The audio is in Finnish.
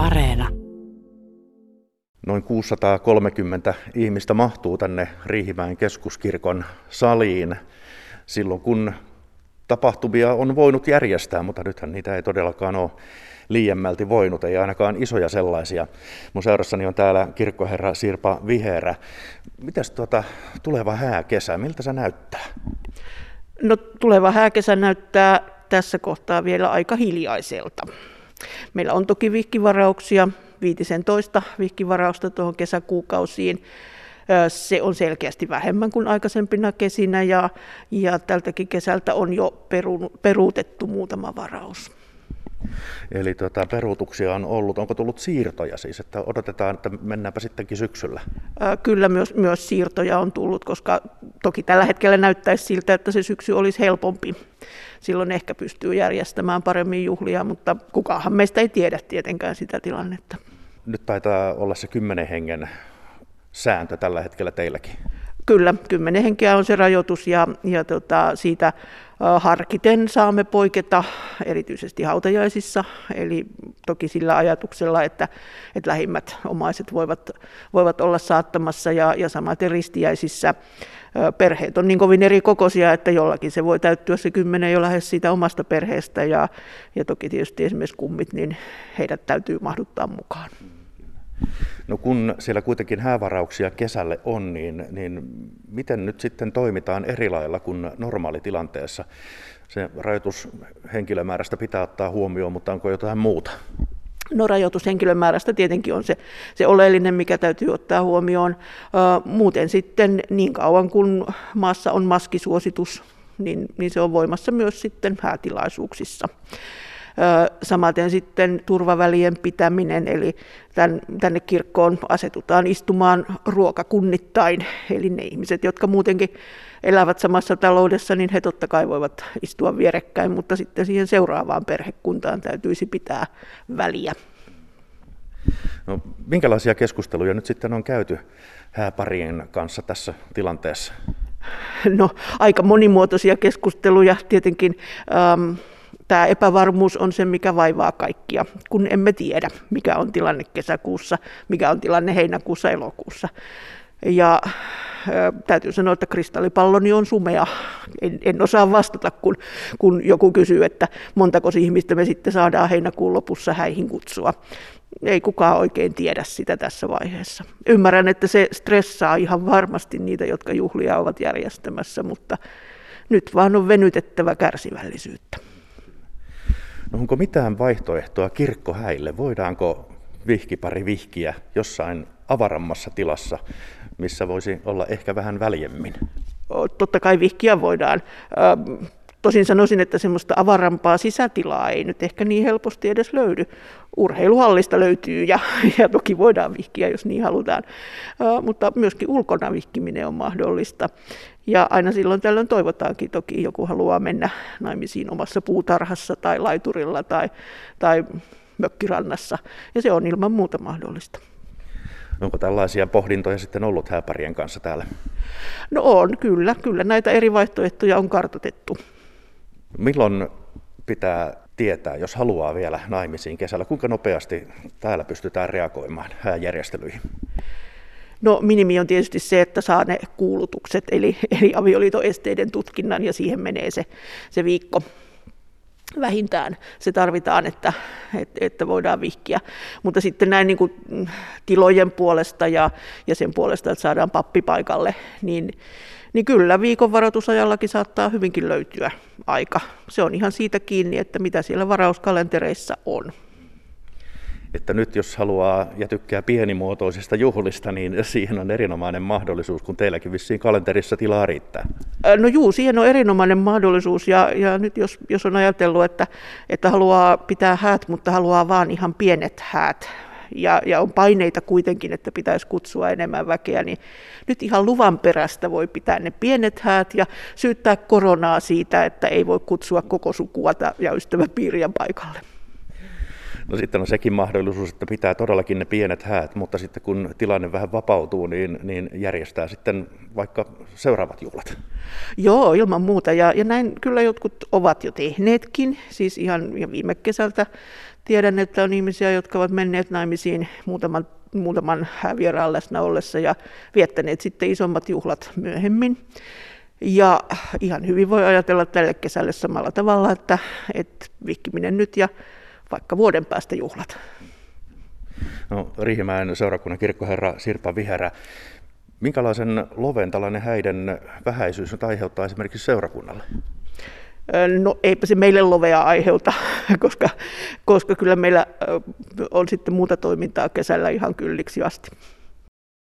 Areena. Noin 630 ihmistä mahtuu tänne Riihimäen keskuskirkon saliin silloin, kun tapahtumia on voinut järjestää, mutta nythän niitä ei todellakaan ole liiemmälti voinut, ei ainakaan isoja sellaisia. Mun seurassani on täällä kirkkoherra Sirpa Viherä. Mitäs tuota tuleva hääkesä, miltä se näyttää? No tuleva hääkesä näyttää tässä kohtaa vielä aika hiljaiselta. Meillä on toki vihkivarauksia, viitisen toista vihkivarausta tuohon kesäkuukausiin. Se on selkeästi vähemmän kuin aikaisempina kesinä ja, ja tältäkin kesältä on jo peru, peruutettu muutama varaus. Eli tuota, peruutuksia on ollut. Onko tullut siirtoja siis, että odotetaan, että mennäänpä sittenkin syksyllä? Kyllä myös, myös siirtoja on tullut, koska toki tällä hetkellä näyttäisi siltä, että se syksy olisi helpompi. Silloin ehkä pystyy järjestämään paremmin juhlia, mutta kukaanhan meistä ei tiedä tietenkään sitä tilannetta. Nyt taitaa olla se kymmenen hengen sääntö tällä hetkellä teilläkin. Kyllä, kymmenen henkeä on se rajoitus ja, ja tota, siitä harkiten saamme poiketa erityisesti hautajaisissa, eli toki sillä ajatuksella, että, että lähimmät omaiset voivat, voivat olla saattamassa ja, ja samaten ristiäisissä. Perheet on niin kovin eri kokoisia, että jollakin se voi täyttyä se kymmenen jo lähes siitä omasta perheestä. Ja, ja toki tietysti esimerkiksi kummit, niin heidät täytyy mahduttaa mukaan. No kun siellä kuitenkin häävarauksia kesälle on, niin, niin miten nyt sitten toimitaan eri lailla kuin normaalitilanteessa? Se rajoitus henkilömäärästä pitää ottaa huomioon, mutta onko jotain muuta? No rajoitus henkilömäärästä tietenkin on se, se oleellinen, mikä täytyy ottaa huomioon. Muuten sitten niin kauan kun maassa on maskisuositus, niin, niin se on voimassa myös sitten häätilaisuuksissa. Samaten sitten turvavälien pitäminen, eli tän, tänne kirkkoon asetutaan istumaan ruokakunnittain, eli ne ihmiset, jotka muutenkin elävät samassa taloudessa, niin he totta kai voivat istua vierekkäin, mutta sitten siihen seuraavaan perhekuntaan täytyisi pitää väliä. No, minkälaisia keskusteluja nyt sitten on käyty hääparien kanssa tässä tilanteessa? No, aika monimuotoisia keskusteluja tietenkin. Ähm, tämä epävarmuus on se, mikä vaivaa kaikkia, kun emme tiedä, mikä on tilanne kesäkuussa, mikä on tilanne heinäkuussa, elokuussa. Ja täytyy sanoa, että kristallipalloni on sumea. En, en osaa vastata, kun, kun joku kysyy, että montako ihmistä me sitten saadaan heinäkuun lopussa häihin kutsua. Ei kukaan oikein tiedä sitä tässä vaiheessa. Ymmärrän, että se stressaa ihan varmasti niitä, jotka juhlia ovat järjestämässä, mutta nyt vaan on venytettävä kärsivällisyyttä. No onko mitään vaihtoehtoa kirkkohäille? Voidaanko vihkipari vihkiä jossain avarammassa tilassa, missä voisi olla ehkä vähän väljemmin? Totta kai vihkiä voidaan. Tosin sanoisin, että semmoista avarampaa sisätilaa ei nyt ehkä niin helposti edes löydy. Urheiluhallista löytyy ja, ja toki voidaan vihkiä, jos niin halutaan, uh, mutta myöskin ulkona vihkiminen on mahdollista. Ja aina silloin tällöin toivotaankin toki, joku haluaa mennä naimisiin omassa puutarhassa tai laiturilla tai, tai mökkirannassa, ja se on ilman muuta mahdollista. Onko tällaisia pohdintoja sitten ollut hääparien kanssa täällä? No on, kyllä. Kyllä näitä eri vaihtoehtoja on kartoitettu. Milloin pitää tietää, jos haluaa vielä naimisiin kesällä, kuinka nopeasti täällä pystytään reagoimaan hääjärjestelyihin? No minimi on tietysti se, että saa ne kuulutukset, eli, eli avioliitoesteiden tutkinnan, ja siihen menee se, se viikko vähintään se tarvitaan, että, että, että voidaan vihkiä. Mutta sitten näin niin kuin tilojen puolesta ja, ja sen puolesta, että saadaan pappi paikalle, niin, niin kyllä viikon varoitusajallakin saattaa hyvinkin löytyä aika. Se on ihan siitä kiinni, että mitä siellä varauskalentereissa on että nyt jos haluaa ja tykkää pienimuotoisista juhlista, niin siihen on erinomainen mahdollisuus, kun teilläkin vissiin kalenterissa tilaa riittää. No juu, siihen on erinomainen mahdollisuus ja, ja nyt jos, jos on ajatellut, että, että haluaa pitää häät, mutta haluaa vaan ihan pienet häät, ja, ja on paineita kuitenkin, että pitäisi kutsua enemmän väkeä, niin nyt ihan luvan perästä voi pitää ne pienet häät ja syyttää koronaa siitä, että ei voi kutsua koko sukua ja ystäväpiiriä paikalle. No sitten on sekin mahdollisuus, että pitää todellakin ne pienet häät, mutta sitten kun tilanne vähän vapautuu, niin, niin järjestää sitten vaikka seuraavat juhlat. Joo, ilman muuta. Ja, ja näin kyllä jotkut ovat jo tehneetkin. Siis ihan ja viime kesältä tiedän, että on ihmisiä, jotka ovat menneet naimisiin muutaman, muutaman vieraan läsnä ollessa ja viettäneet sitten isommat juhlat myöhemmin. Ja ihan hyvin voi ajatella tälle kesälle samalla tavalla, että, että vihkiminen nyt ja vaikka vuoden päästä juhlat. No, Riihimäen seurakunnan kirkkoherra Sirpa Viherä, minkälaisen loven tällainen häiden vähäisyys nyt aiheuttaa esimerkiksi seurakunnalle? No eipä se meille lovea aiheuta, koska, koska kyllä meillä on sitten muuta toimintaa kesällä ihan kylliksi asti.